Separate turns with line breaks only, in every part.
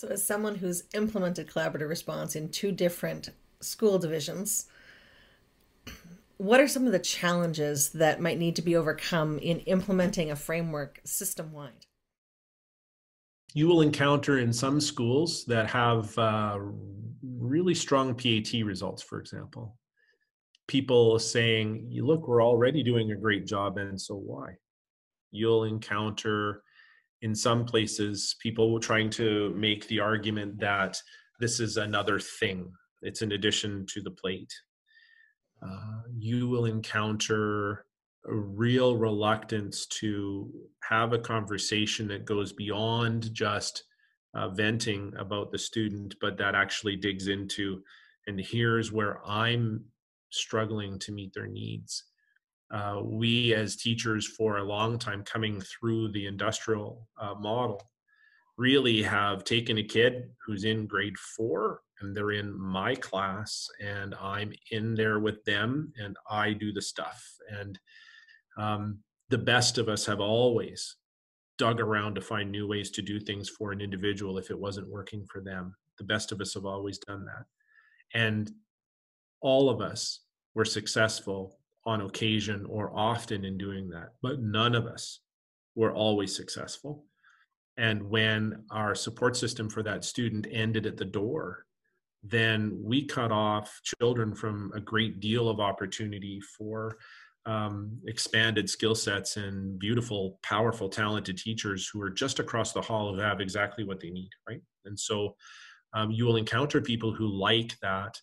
So, as someone who's implemented collaborative response in two different school divisions, what are some of the challenges that might need to be overcome in implementing a framework system wide?
You will encounter in some schools that have uh, really strong PAT results, for example. People saying, look, we're already doing a great job, and so why? You'll encounter in some places people were trying to make the argument that this is another thing, it's an addition to the plate. Uh, you will encounter a real reluctance to have a conversation that goes beyond just uh, venting about the student, but that actually digs into, and here's where I'm struggling to meet their needs. Uh, we, as teachers, for a long time coming through the industrial uh, model, really have taken a kid who's in grade four and they're in my class and I'm in there with them and I do the stuff. And um, the best of us have always dug around to find new ways to do things for an individual if it wasn't working for them. The best of us have always done that. And all of us were successful on occasion or often in doing that, but none of us were always successful. And when our support system for that student ended at the door, then we cut off children from a great deal of opportunity for um, expanded skill sets and beautiful, powerful, talented teachers who are just across the hall who have exactly what they need, right? And so um, you will encounter people who like that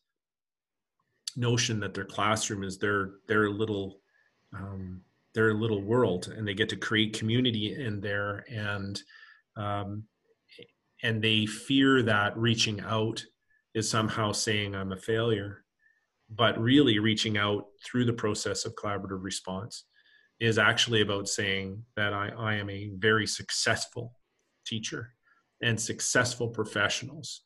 notion that their classroom is their their little um, their little world, and they get to create community in there, and um, and they fear that reaching out is somehow saying I'm a failure but really reaching out through the process of collaborative response is actually about saying that I, I am a very successful teacher and successful professionals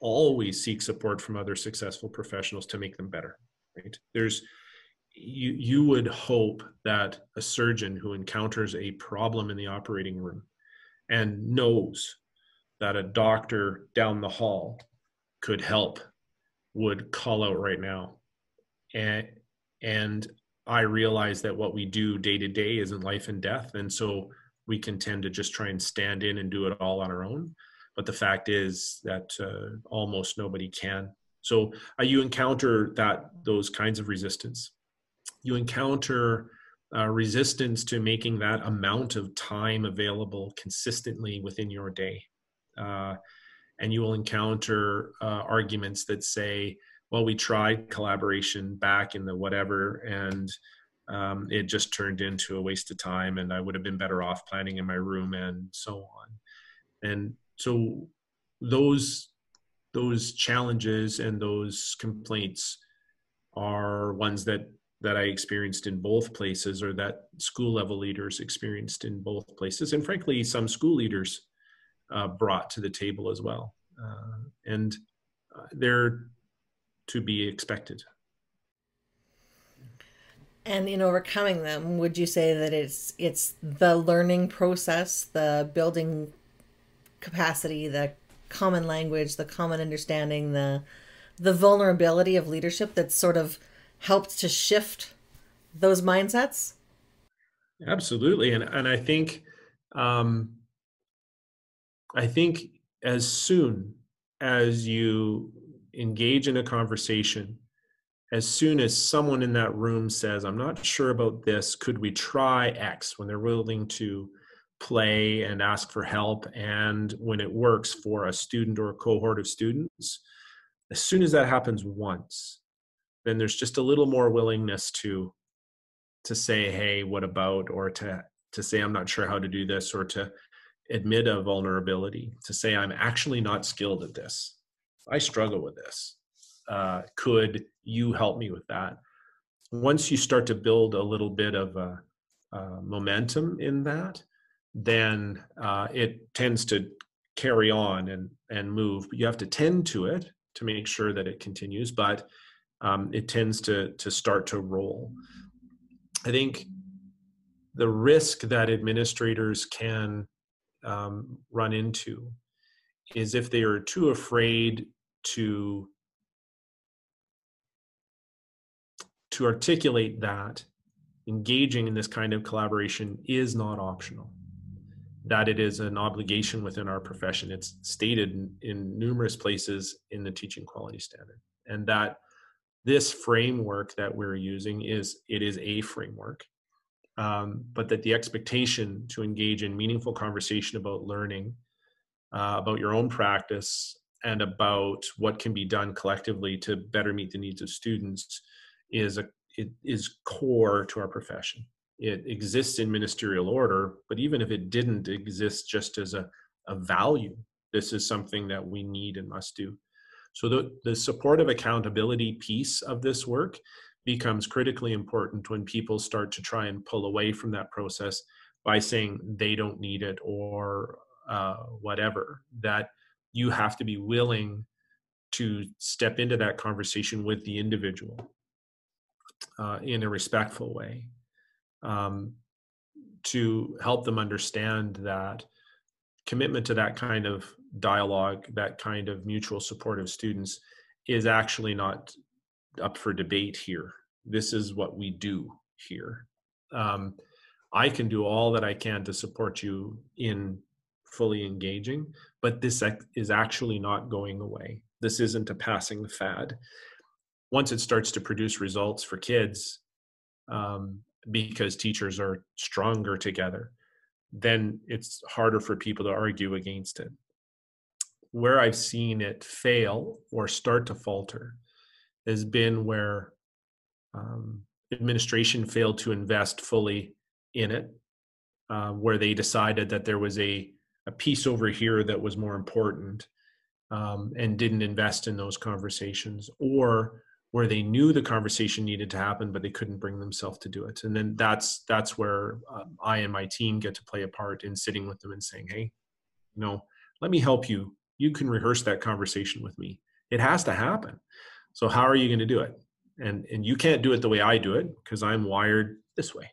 always seek support from other successful professionals to make them better right? There's you you would hope that a surgeon who encounters a problem in the operating room and knows that a doctor down the hall could help would call out right now. And and I realize that what we do day to day isn't life and death, and so we can tend to just try and stand in and do it all on our own. But the fact is that uh, almost nobody can. So uh, you encounter that those kinds of resistance. You encounter uh, resistance to making that amount of time available consistently within your day. Uh, and you will encounter uh, arguments that say, well, we tried collaboration back in the whatever, and um, it just turned into a waste of time, and I would have been better off planning in my room and so on. And so those those challenges and those complaints are ones that that I experienced in both places, or that school level leaders experienced in both places, and frankly, some school leaders uh, brought to the table as well. Uh, and uh, they're to be expected.
And in overcoming them, would you say that it's it's the learning process, the building capacity, the common language, the common understanding, the the vulnerability of leadership that sort of helped to shift those mindsets?
Absolutely, and and I think um, I think as soon as you engage in a conversation as soon as someone in that room says i'm not sure about this. Could we try x? when they're willing to play and ask for help and when it works for a student or a cohort of students as soon as that happens once then there's just a little more willingness to to say hey what about or to to say i'm not sure how to do this or to admit a vulnerability to say i'm actually not skilled at this I struggle with this. Uh, could you help me with that? Once you start to build a little bit of a, a momentum in that, then uh, it tends to carry on and, and move. But you have to tend to it to make sure that it continues, but um, it tends to, to start to roll. I think the risk that administrators can um, run into is if they are too afraid to to articulate that engaging in this kind of collaboration is not optional that it is an obligation within our profession. It's stated in, in numerous places in the teaching quality standard. And that this framework that we're using is it is a framework um, but that the expectation to engage in meaningful conversation about learning uh, about your own practice and about what can be done collectively to better meet the needs of students is a it is core to our profession it exists in ministerial order but even if it didn't exist just as a, a value this is something that we need and must do. So the, the supportive accountability piece of this work becomes critically important when people start to try and pull away from that process by saying they don't need it or uh, whatever that you have to be willing to step into that conversation with the individual uh, in a respectful way um, to help them understand that commitment to that kind of dialogue, that kind of mutual support of students is actually not up for debate here. This is what we do here. Um, I can do all that I can to support you in fully engaging, but this is actually not going away. This isn't a passing fad. Once it starts to produce results for kids, um, because teachers are stronger together, then it's harder for people to argue against it. Where I've seen it fail or start to falter has been where um, administration failed to invest fully in it, uh, where they decided that there was a, a piece over here that was more important um, and didn't invest in those conversations, or where they knew the conversation needed to happen but they couldn't bring themselves to do it. And then that's that's where um, i and my team get to play a part in sitting with them and saying hey you know let me help you. You can rehearse that conversation with me. It has to happen. So how are you going to do it? And and you can't do it the way i do it because i'm wired this way.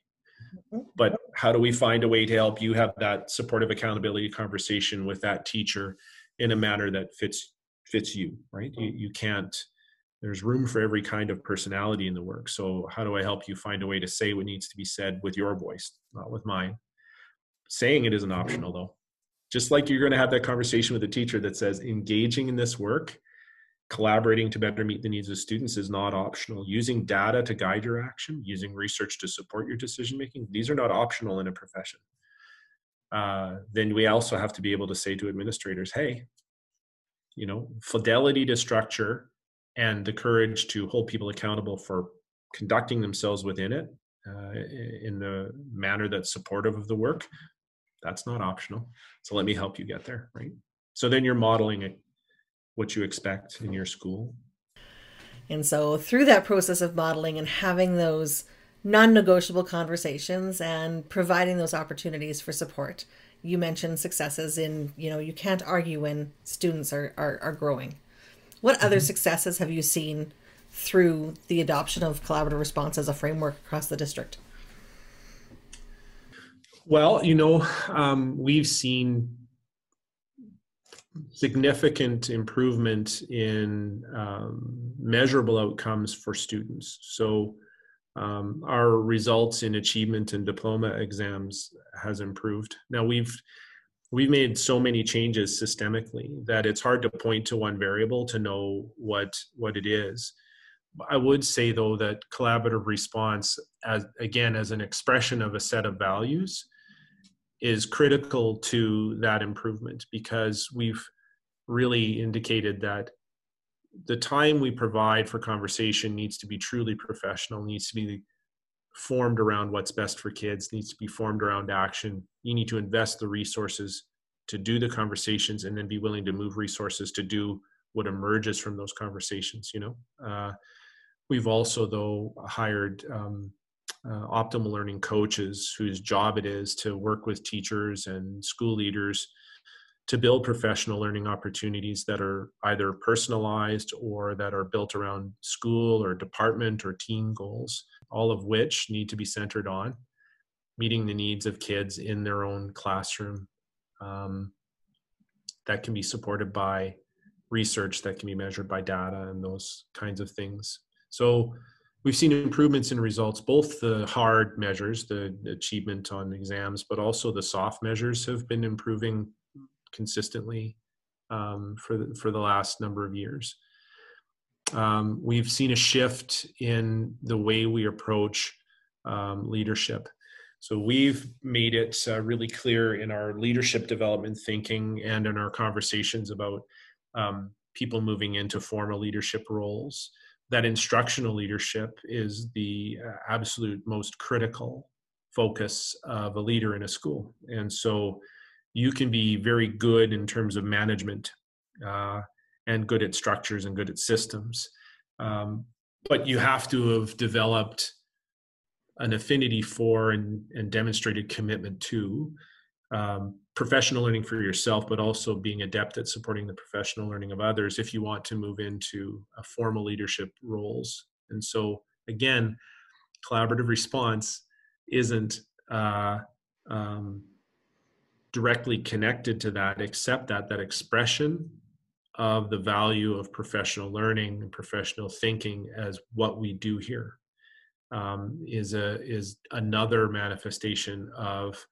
Mm-hmm. but how do we find a way to help you have that supportive accountability conversation with that teacher in a manner that fits fits you right? You, you can't there's room for every kind of personality in the work. So, how do I help you find a way to say what needs to be said with your voice, not with mine? Saying it isn't optional, though. Just like you're going to have that conversation with a teacher that says engaging in this work, collaborating to better meet the needs of students is not optional. Using data to guide your action, using research to support your decision making, these are not optional in a profession. Uh, then we also have to be able to say to administrators, hey, you know, fidelity to structure and the courage to hold people accountable for conducting themselves within it uh, in the manner that's supportive of the work that's not optional. So let me help you get there right? So then you're modeling what you expect in your school.
And so through that process of modeling and having those non-negotiable conversations and providing those opportunities for support you mentioned successes in you know you can't argue when students are are, are growing what other mm-hmm. successes have you seen through the adoption of collaborative response as a framework across the district?
Well, you know, um, we've seen significant improvement in um, measurable outcomes for students. So, um, our results in achievement and diploma exams has improved. Now we've we've made so many changes systemically that it's hard to point to one variable to know what what it is. I would say though that collaborative response as again as an expression of a set of values is critical to that improvement because we've really indicated that the time we provide for conversation needs to be truly professional needs to be formed around what's best for kids needs to be formed around action. You need to invest the resources to do the conversations and then be willing to move resources to do what emerges from those conversations you know? Uh, we've also though hired um, uh, optimal learning coaches whose job it is to work with teachers and school leaders to build professional learning opportunities that are either personalized or that are built around school or department or team goals all of which need to be centered on meeting the needs of kids in their own classroom. Um, that can be supported by research that can be measured by data and those kinds of things. So we've seen improvements in results, both the hard measures, the achievement on exams, but also the soft measures have been improving consistently um, for, the, for the last number of years. Um, we've seen a shift in the way we approach um, leadership. So we've made it uh, really clear in our leadership development thinking and in our conversations about um, people moving into formal leadership roles that instructional leadership is the uh, absolute most critical focus of a leader in a school. And so you can be very good in terms of management uh, and good at structures and good at systems. Um, but you have to have developed an affinity for and, and demonstrated commitment to um, professional learning for yourself, but also being adept at supporting the professional learning of others if you want to move into formal leadership roles. And so, again, collaborative response isn't uh, um, directly connected to that, except that that expression of the value of professional learning and professional thinking as what we do here um, is a is another manifestation of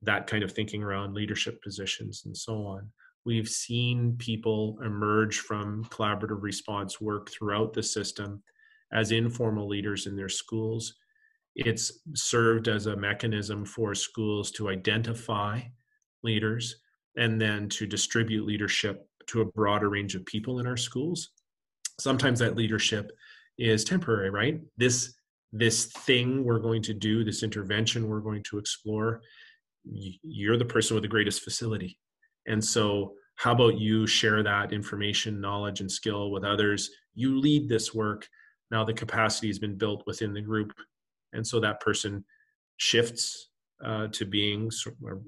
that kind of thinking around leadership positions and so on. We've seen people emerge from collaborative response work throughout the system as informal leaders in their schools. It's served as a mechanism for schools to identify leaders and then to distribute leadership to a broader range of people in our schools. Sometimes that leadership is temporary, right? This this thing we're going to do, this intervention we're going to explore you're the person with the greatest facility and so how about you share that information knowledge and skill with others you lead this work now the capacity has been built within the group and so that person shifts uh, to being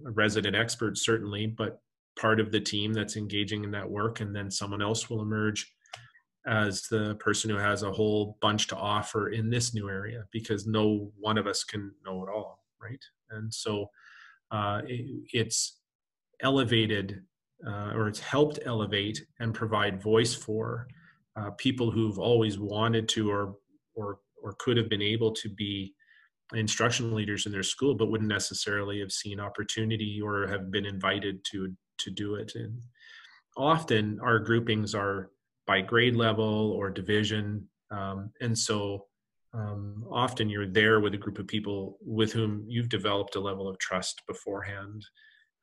a resident expert certainly but part of the team that's engaging in that work and then someone else will emerge as the person who has a whole bunch to offer in this new area because no one of us can know it all right? And so uh, it, it's elevated uh, or it's helped elevate and provide voice for uh, people who've always wanted to or or or could have been able to be instructional leaders in their school but wouldn't necessarily have seen opportunity or have been invited to to do it. And often our groupings are by grade level or division. Um, and so um, often you're there with a group of people with whom you've developed a level of trust beforehand.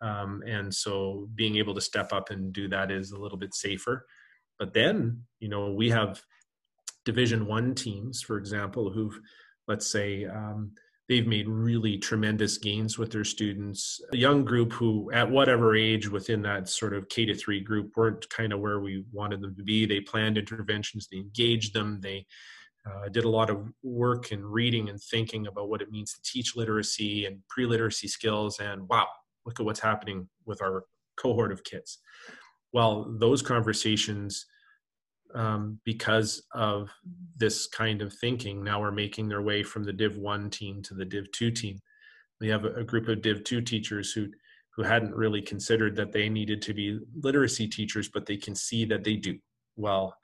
Um, and so being able to step up and do that is a little bit safer. But then you know we have division one teams for example who've let's say um, they've made really tremendous gains with their students. A young group who at whatever age within that sort of k to three group weren't kind of where we wanted them to be. They planned interventions they engaged them they uh, did a lot of work and reading and thinking about what it means to teach literacy and pre-literacy skills and wow look at what's happening with our cohort of kids. Well those conversations um, because of this kind of thinking. Now are making their way from the div 1 team to the div 2 team. We have a, a group of div 2 teachers who who hadn't really considered that they needed to be literacy teachers but they can see that they do. Well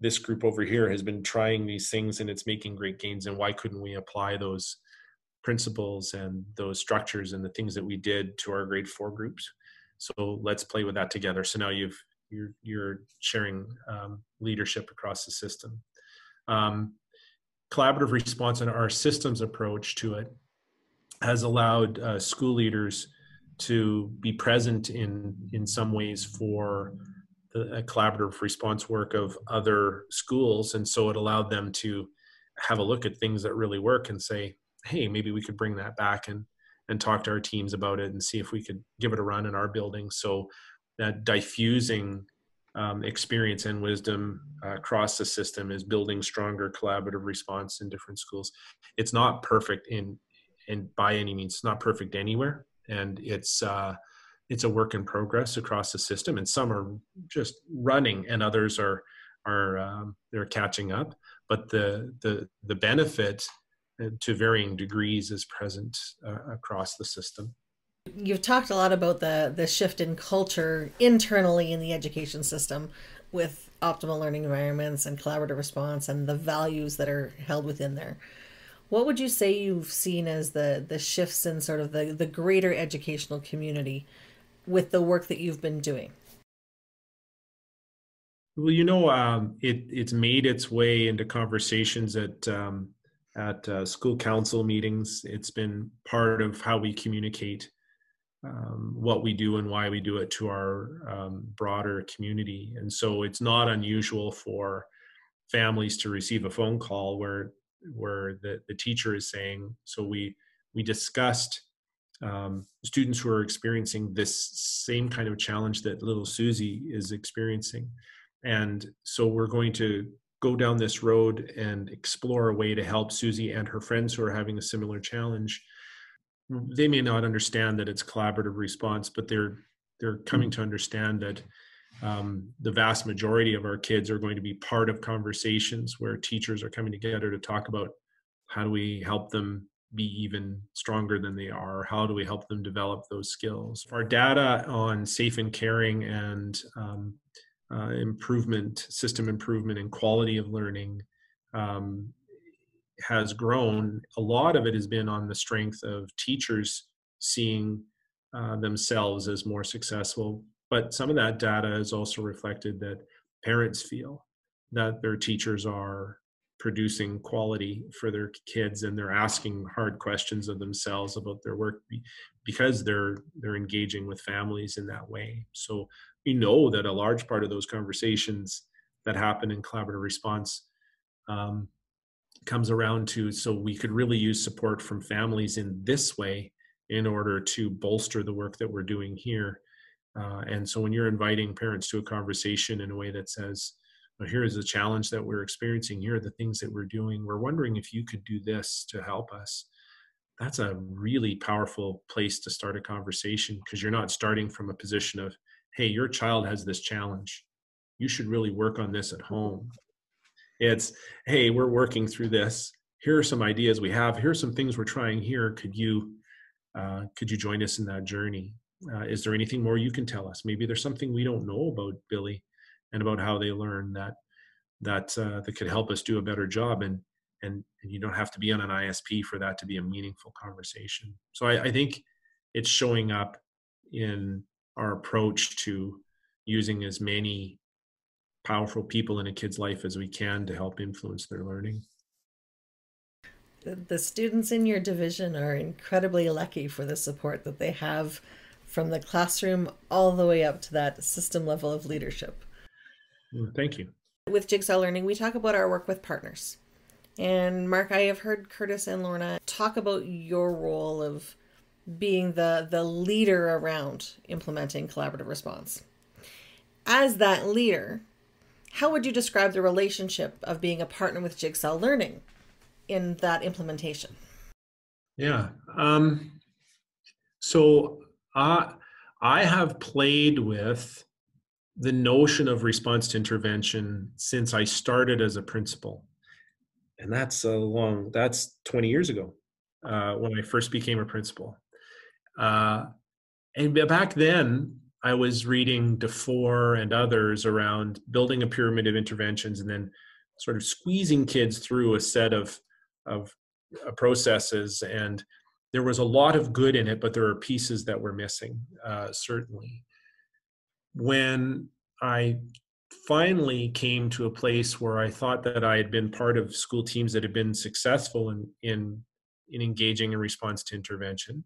this group over here has been trying these things and it's making great gains and why couldn't we apply those principles and those structures and the things that we did to our grade four groups? So let's play with that together. So now you've you're you're sharing um, leadership across the system. Um, collaborative response and our systems approach to it has allowed uh, school leaders to be present in in some ways for the collaborative response work of other schools. And so it allowed them to have a look at things that really work and say hey maybe we could bring that back and and talk to our teams about it and see if we could give it a run in our building. So that diffusing um, experience and wisdom uh, across the system is building stronger collaborative response in different schools. It's not perfect in in by any means. It's not perfect anywhere. And it's uh, it's a work in progress across the system. And some are just running and others are are um, they're catching up. But the the the benefit uh, to varying degrees is present uh, across the system
You've talked a lot about the the shift in culture internally in the education system with optimal learning environments and collaborative response and the values that are held within there. What would you say you've seen as the the shifts in sort of the the greater educational community with the work that you've been doing?
Well, you know, um, it it's made its way into conversations at um, at uh, school council meetings. It's been part of how we communicate um, what we do and why we do it to our um, broader community. And so, it's not unusual for families to receive a phone call where where the, the teacher is saying, "So we we discussed." Um, students who are experiencing this same kind of challenge that little Susie is experiencing and so we're going to go down this road and explore a way to help Susie and her friends who are having a similar challenge. They may not understand that it's collaborative response, but they're they're coming to understand that um, the vast majority of our kids are going to be part of conversations where teachers are coming together to talk about how do we help them be even stronger than they are? How do we help them develop those skills? Our data on safe and caring and um, uh, improvement, system improvement, and quality of learning um, has grown. A lot of it has been on the strength of teachers seeing uh, themselves as more successful. But some of that data has also reflected that parents feel that their teachers are producing quality for their kids and they're asking hard questions of themselves about their work because they're they're engaging with families in that way so we know that a large part of those conversations that happen in collaborative response um, comes around to so we could really use support from families in this way in order to bolster the work that we're doing here uh, and so when you're inviting parents to a conversation in a way that says well, here is the challenge that we're experiencing here are the things that we're doing we're wondering if you could do this to help us that's a really powerful place to start a conversation because you're not starting from a position of hey, your child has this challenge. You should really work on this at home. It's, hey, we're working through this. Here are some ideas we have. Here are some things we're trying here. Could you uh, could you join us in that journey? Uh, is there anything more you can tell us? Maybe there's something we don't know about Billy and about how they learn that that uh, that could help us do a better job. And and and you don't have to be on an ISP for that to be a meaningful conversation. So I, I think it's showing up in our approach to using as many powerful people in a kid's life as we can to help influence their learning.
The students in your division are incredibly lucky for the support that they have from the classroom all the way up to that system level of leadership.
Thank you.
With Jigsaw Learning, we talk about our work with partners. And Mark, I have heard Curtis and Lorna talk about your role of being the the leader around implementing collaborative response. As that leader, how would you describe the relationship of being a partner with Jigsaw Learning in that implementation?
Yeah. Um, so I I have played with the notion of response to intervention since I started as a principal, and that's a long that's 20 years ago uh, when I first became a principal. Uh, and back then, I was reading DuFour and others around building a pyramid of interventions and then sort of squeezing kids through a set of of uh, processes. And there was a lot of good in it, but there are pieces that were missing, uh, certainly. When I finally came to a place where I thought that I had been part of school teams that had been successful in in, in engaging in response to intervention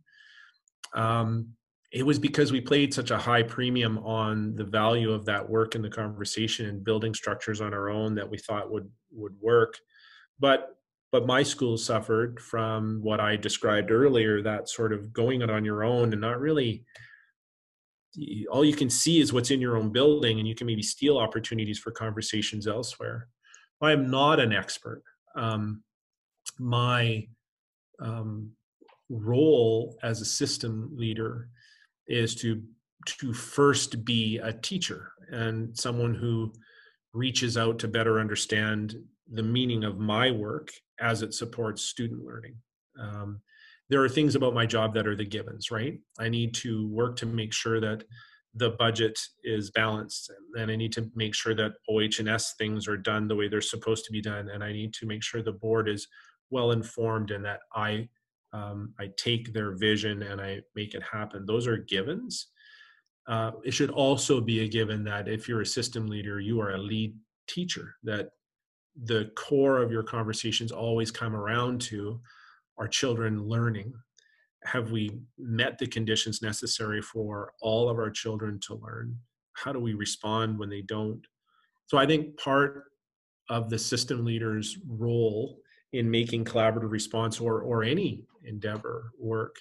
um, it was because we played such a high premium on the value of that work in the conversation and building structures on our own that we thought would would work. But but my school suffered from what i described earlier that sort of going it on your own and not really all you can see is what's in your own building and you can maybe steal opportunities for conversations elsewhere. I am not an expert. Um, my um, role as a system leader is to to first be a teacher and someone who reaches out to better understand the meaning of my work as it supports student learning um, there are things about my job that are the givens, right? I need to work to make sure that the budget is balanced and I need to make sure that OH&S things are done the way they're supposed to be done and I need to make sure the board is well informed and that I um, I take their vision and I make it happen. Those are givens. Uh, it should also be a given that if you're a system leader, you are a lead teacher, that the core of your conversations always come around to our children learning have we met the conditions necessary for all of our children to learn how do we respond when they don't so i think part of the system leader's role in making collaborative response or or any endeavor work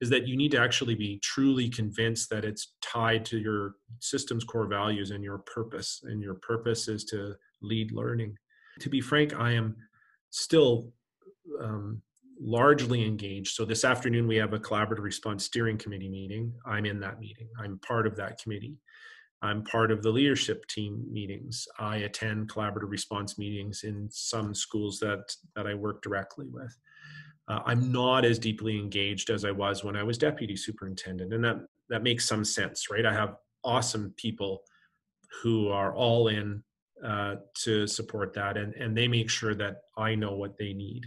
is that you need to actually be truly convinced that it's tied to your system's core values and your purpose and your purpose is to lead learning to be frank i am still um, largely engaged. So this afternoon we have a collaborative response steering committee meeting. I'm in that meeting. I'm part of that committee. I'm part of the leadership team meetings. I attend collaborative response meetings in some schools that that I work directly with. Uh, I'm not as deeply engaged as I was when I was deputy superintendent, and that that makes some sense, right? I have awesome people who are all in uh, to support that, and and they make sure that I know what they need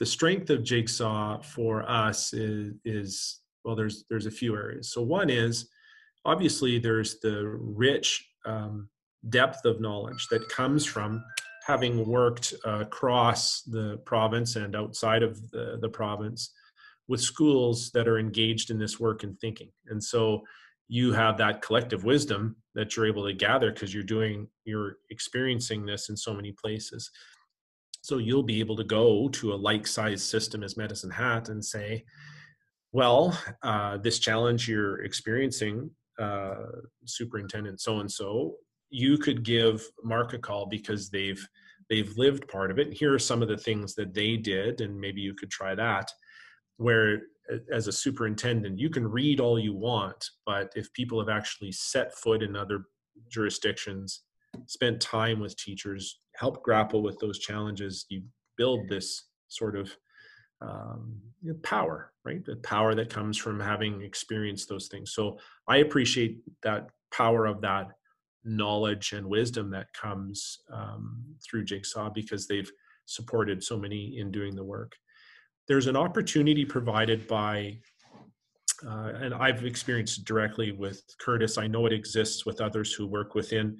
the strength of jigsaw for us is, is well there's there's a few areas so one is obviously there's the rich um, depth of knowledge that comes from having worked uh, across the province and outside of the, the province with schools that are engaged in this work and thinking. And so you have that collective wisdom that you're able to gather because you're doing you're experiencing this in so many places. So you'll be able to go to a like sized system as Medicine Hat and say, well, uh, this challenge you're experiencing, uh, Superintendent so and so, you could give Mark a call because they've they've lived part of it. Here are some of the things that they did, and maybe you could try that. Where as a superintendent, you can read all you want, but if people have actually set foot in other jurisdictions, spent time with teachers, help grapple with those challenges, you build this sort of um, power, right? The power that comes from having experienced those things. So I appreciate that power of that knowledge and wisdom that comes um, through Jigsaw because they've supported so many in doing the work. There's an opportunity provided by, uh, and I've experienced directly with Curtis. I know it exists with others who work within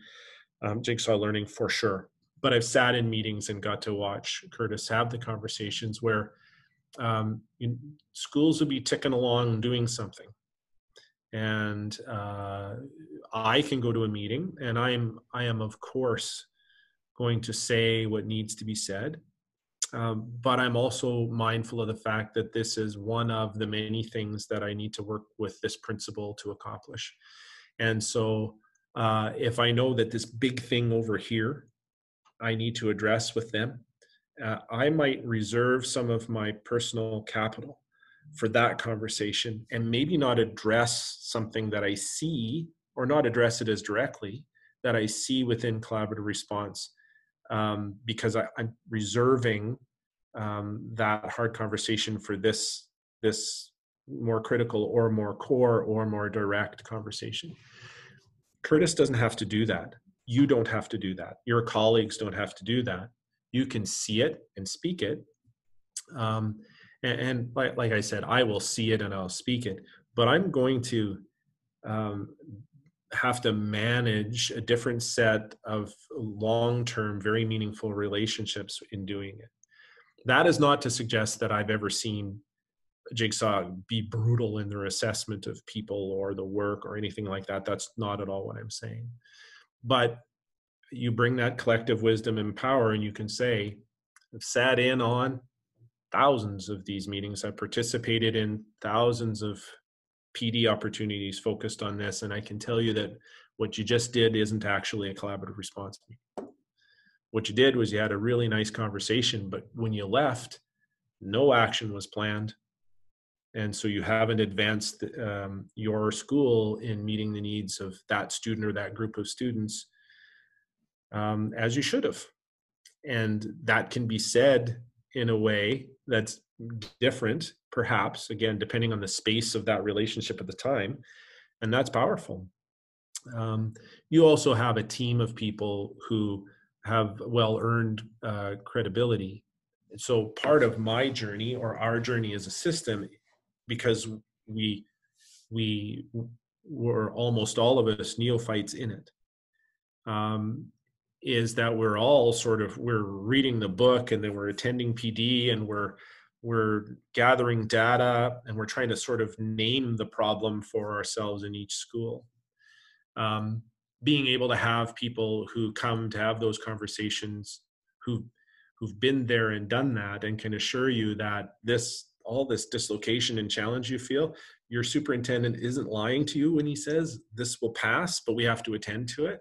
um, Jigsaw Learning for sure but I've sat in meetings and got to watch Curtis have the conversations where um, schools will be ticking along doing something, and uh, I can go to a meeting and I am I am of course going to say what needs to be said, um, but I'm also mindful of the fact that this is one of the many things that I need to work with this principal to accomplish, and so. Uh, if I know that this big thing over here I need to address with them. Uh, I might reserve some of my personal capital for that conversation and maybe not address something that I see or not address it as directly that I see within collaborative response um, because I, am reserving um, that hard conversation for this this more critical or more core or more direct conversation. Curtis doesn't have to do that. You don't have to do that. Your colleagues don't have to do that. You can see it and speak it. Um, and, and like, like, i said i will see it and i'll speak it but i'm going to um, have to manage a different set of long-term very meaningful relationships in doing it. That is not to suggest that i've ever seen jigsaw be brutal in their assessment of people or the work or anything like that. That's not at all what i'm saying. But you bring that collective wisdom and power and you can say i've sat in on thousands of these meetings. I've participated in thousands of pd opportunities focused on this and i can tell you that what you just did isn't actually a collaborative response. What you did was you had a really nice conversation but when you left no action was planned and so you haven't advanced um, your school in meeting the needs of that student or that group of students um, as you should have. And that can be said in a way that's different perhaps again depending on the space of that relationship at the time and that's powerful. Um, you also have a team of people who have well earned uh, credibility. So part of my journey or our journey as a system because we we were almost all of us neophytes in it. Um, is that we're all sort of we're reading the book and then we're attending pd and we're we're gathering data and we're trying to sort of name the problem for ourselves in each school. Um, being able to have people who come to have those conversations who who've been there and done that and can assure you that this all this dislocation and challenge you feel your superintendent isn't lying to you when he says this will pass but we have to attend to it.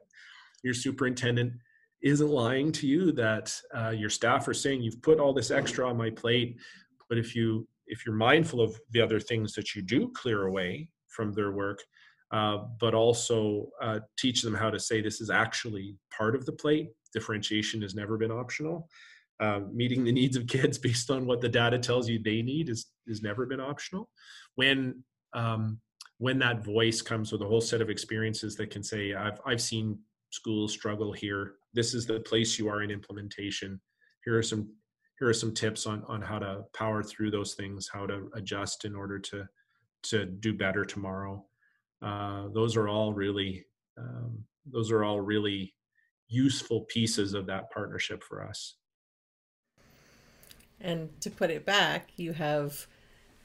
Your superintendent isn't lying to you that uh, your staff are saying you've put all this extra on my plate but if you if you're mindful of the other things that you do clear away from their work uh, but also uh, teach them how to say this is actually part of the plate. Differentiation has never been optional. Uh, meeting the needs of kids based on what the data tells you they need is has never been optional. When um, when that voice comes with a whole set of experiences that can say i've i've seen schools struggle here this is the place you are in implementation. Here are some here are some tips on on how to power through those things how to adjust in order to to do better tomorrow. Uh, those are all really um, those are all really useful pieces of that partnership for us.
And to put it back you have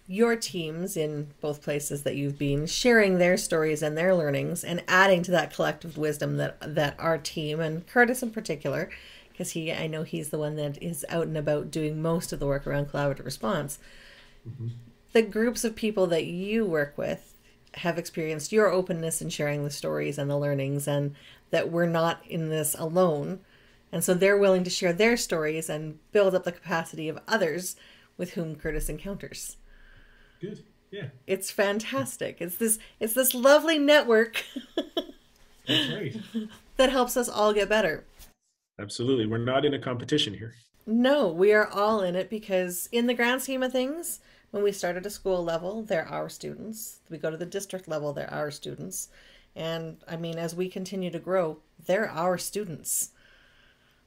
your teams in both places that you've been sharing their stories and their learnings and adding to that collective wisdom that that our team and Curtis in particular because he I know he's the one that is out and about doing most of the work around collaborative response. Mm-hmm. The groups of people that you work with have experienced your openness in sharing the stories and the learnings and that we're not in this alone. And so they're willing to share their stories and build up the capacity of others with whom Curtis encounters.
Good. Yeah.
It's fantastic. It's this it's this lovely network
That's right.
that helps us all get better.
Absolutely. We're not in a competition here.
No, we are all in it because, in the grand scheme of things, when we start at a school level, they're our students. We go to the district level, they're our students. And I mean, as we continue to grow, they're our students.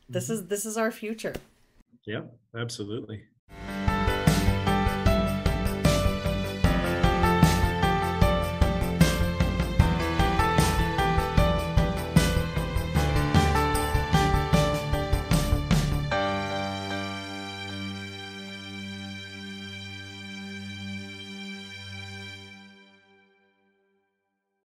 This mm-hmm. is this is our future.
Yeah, absolutely.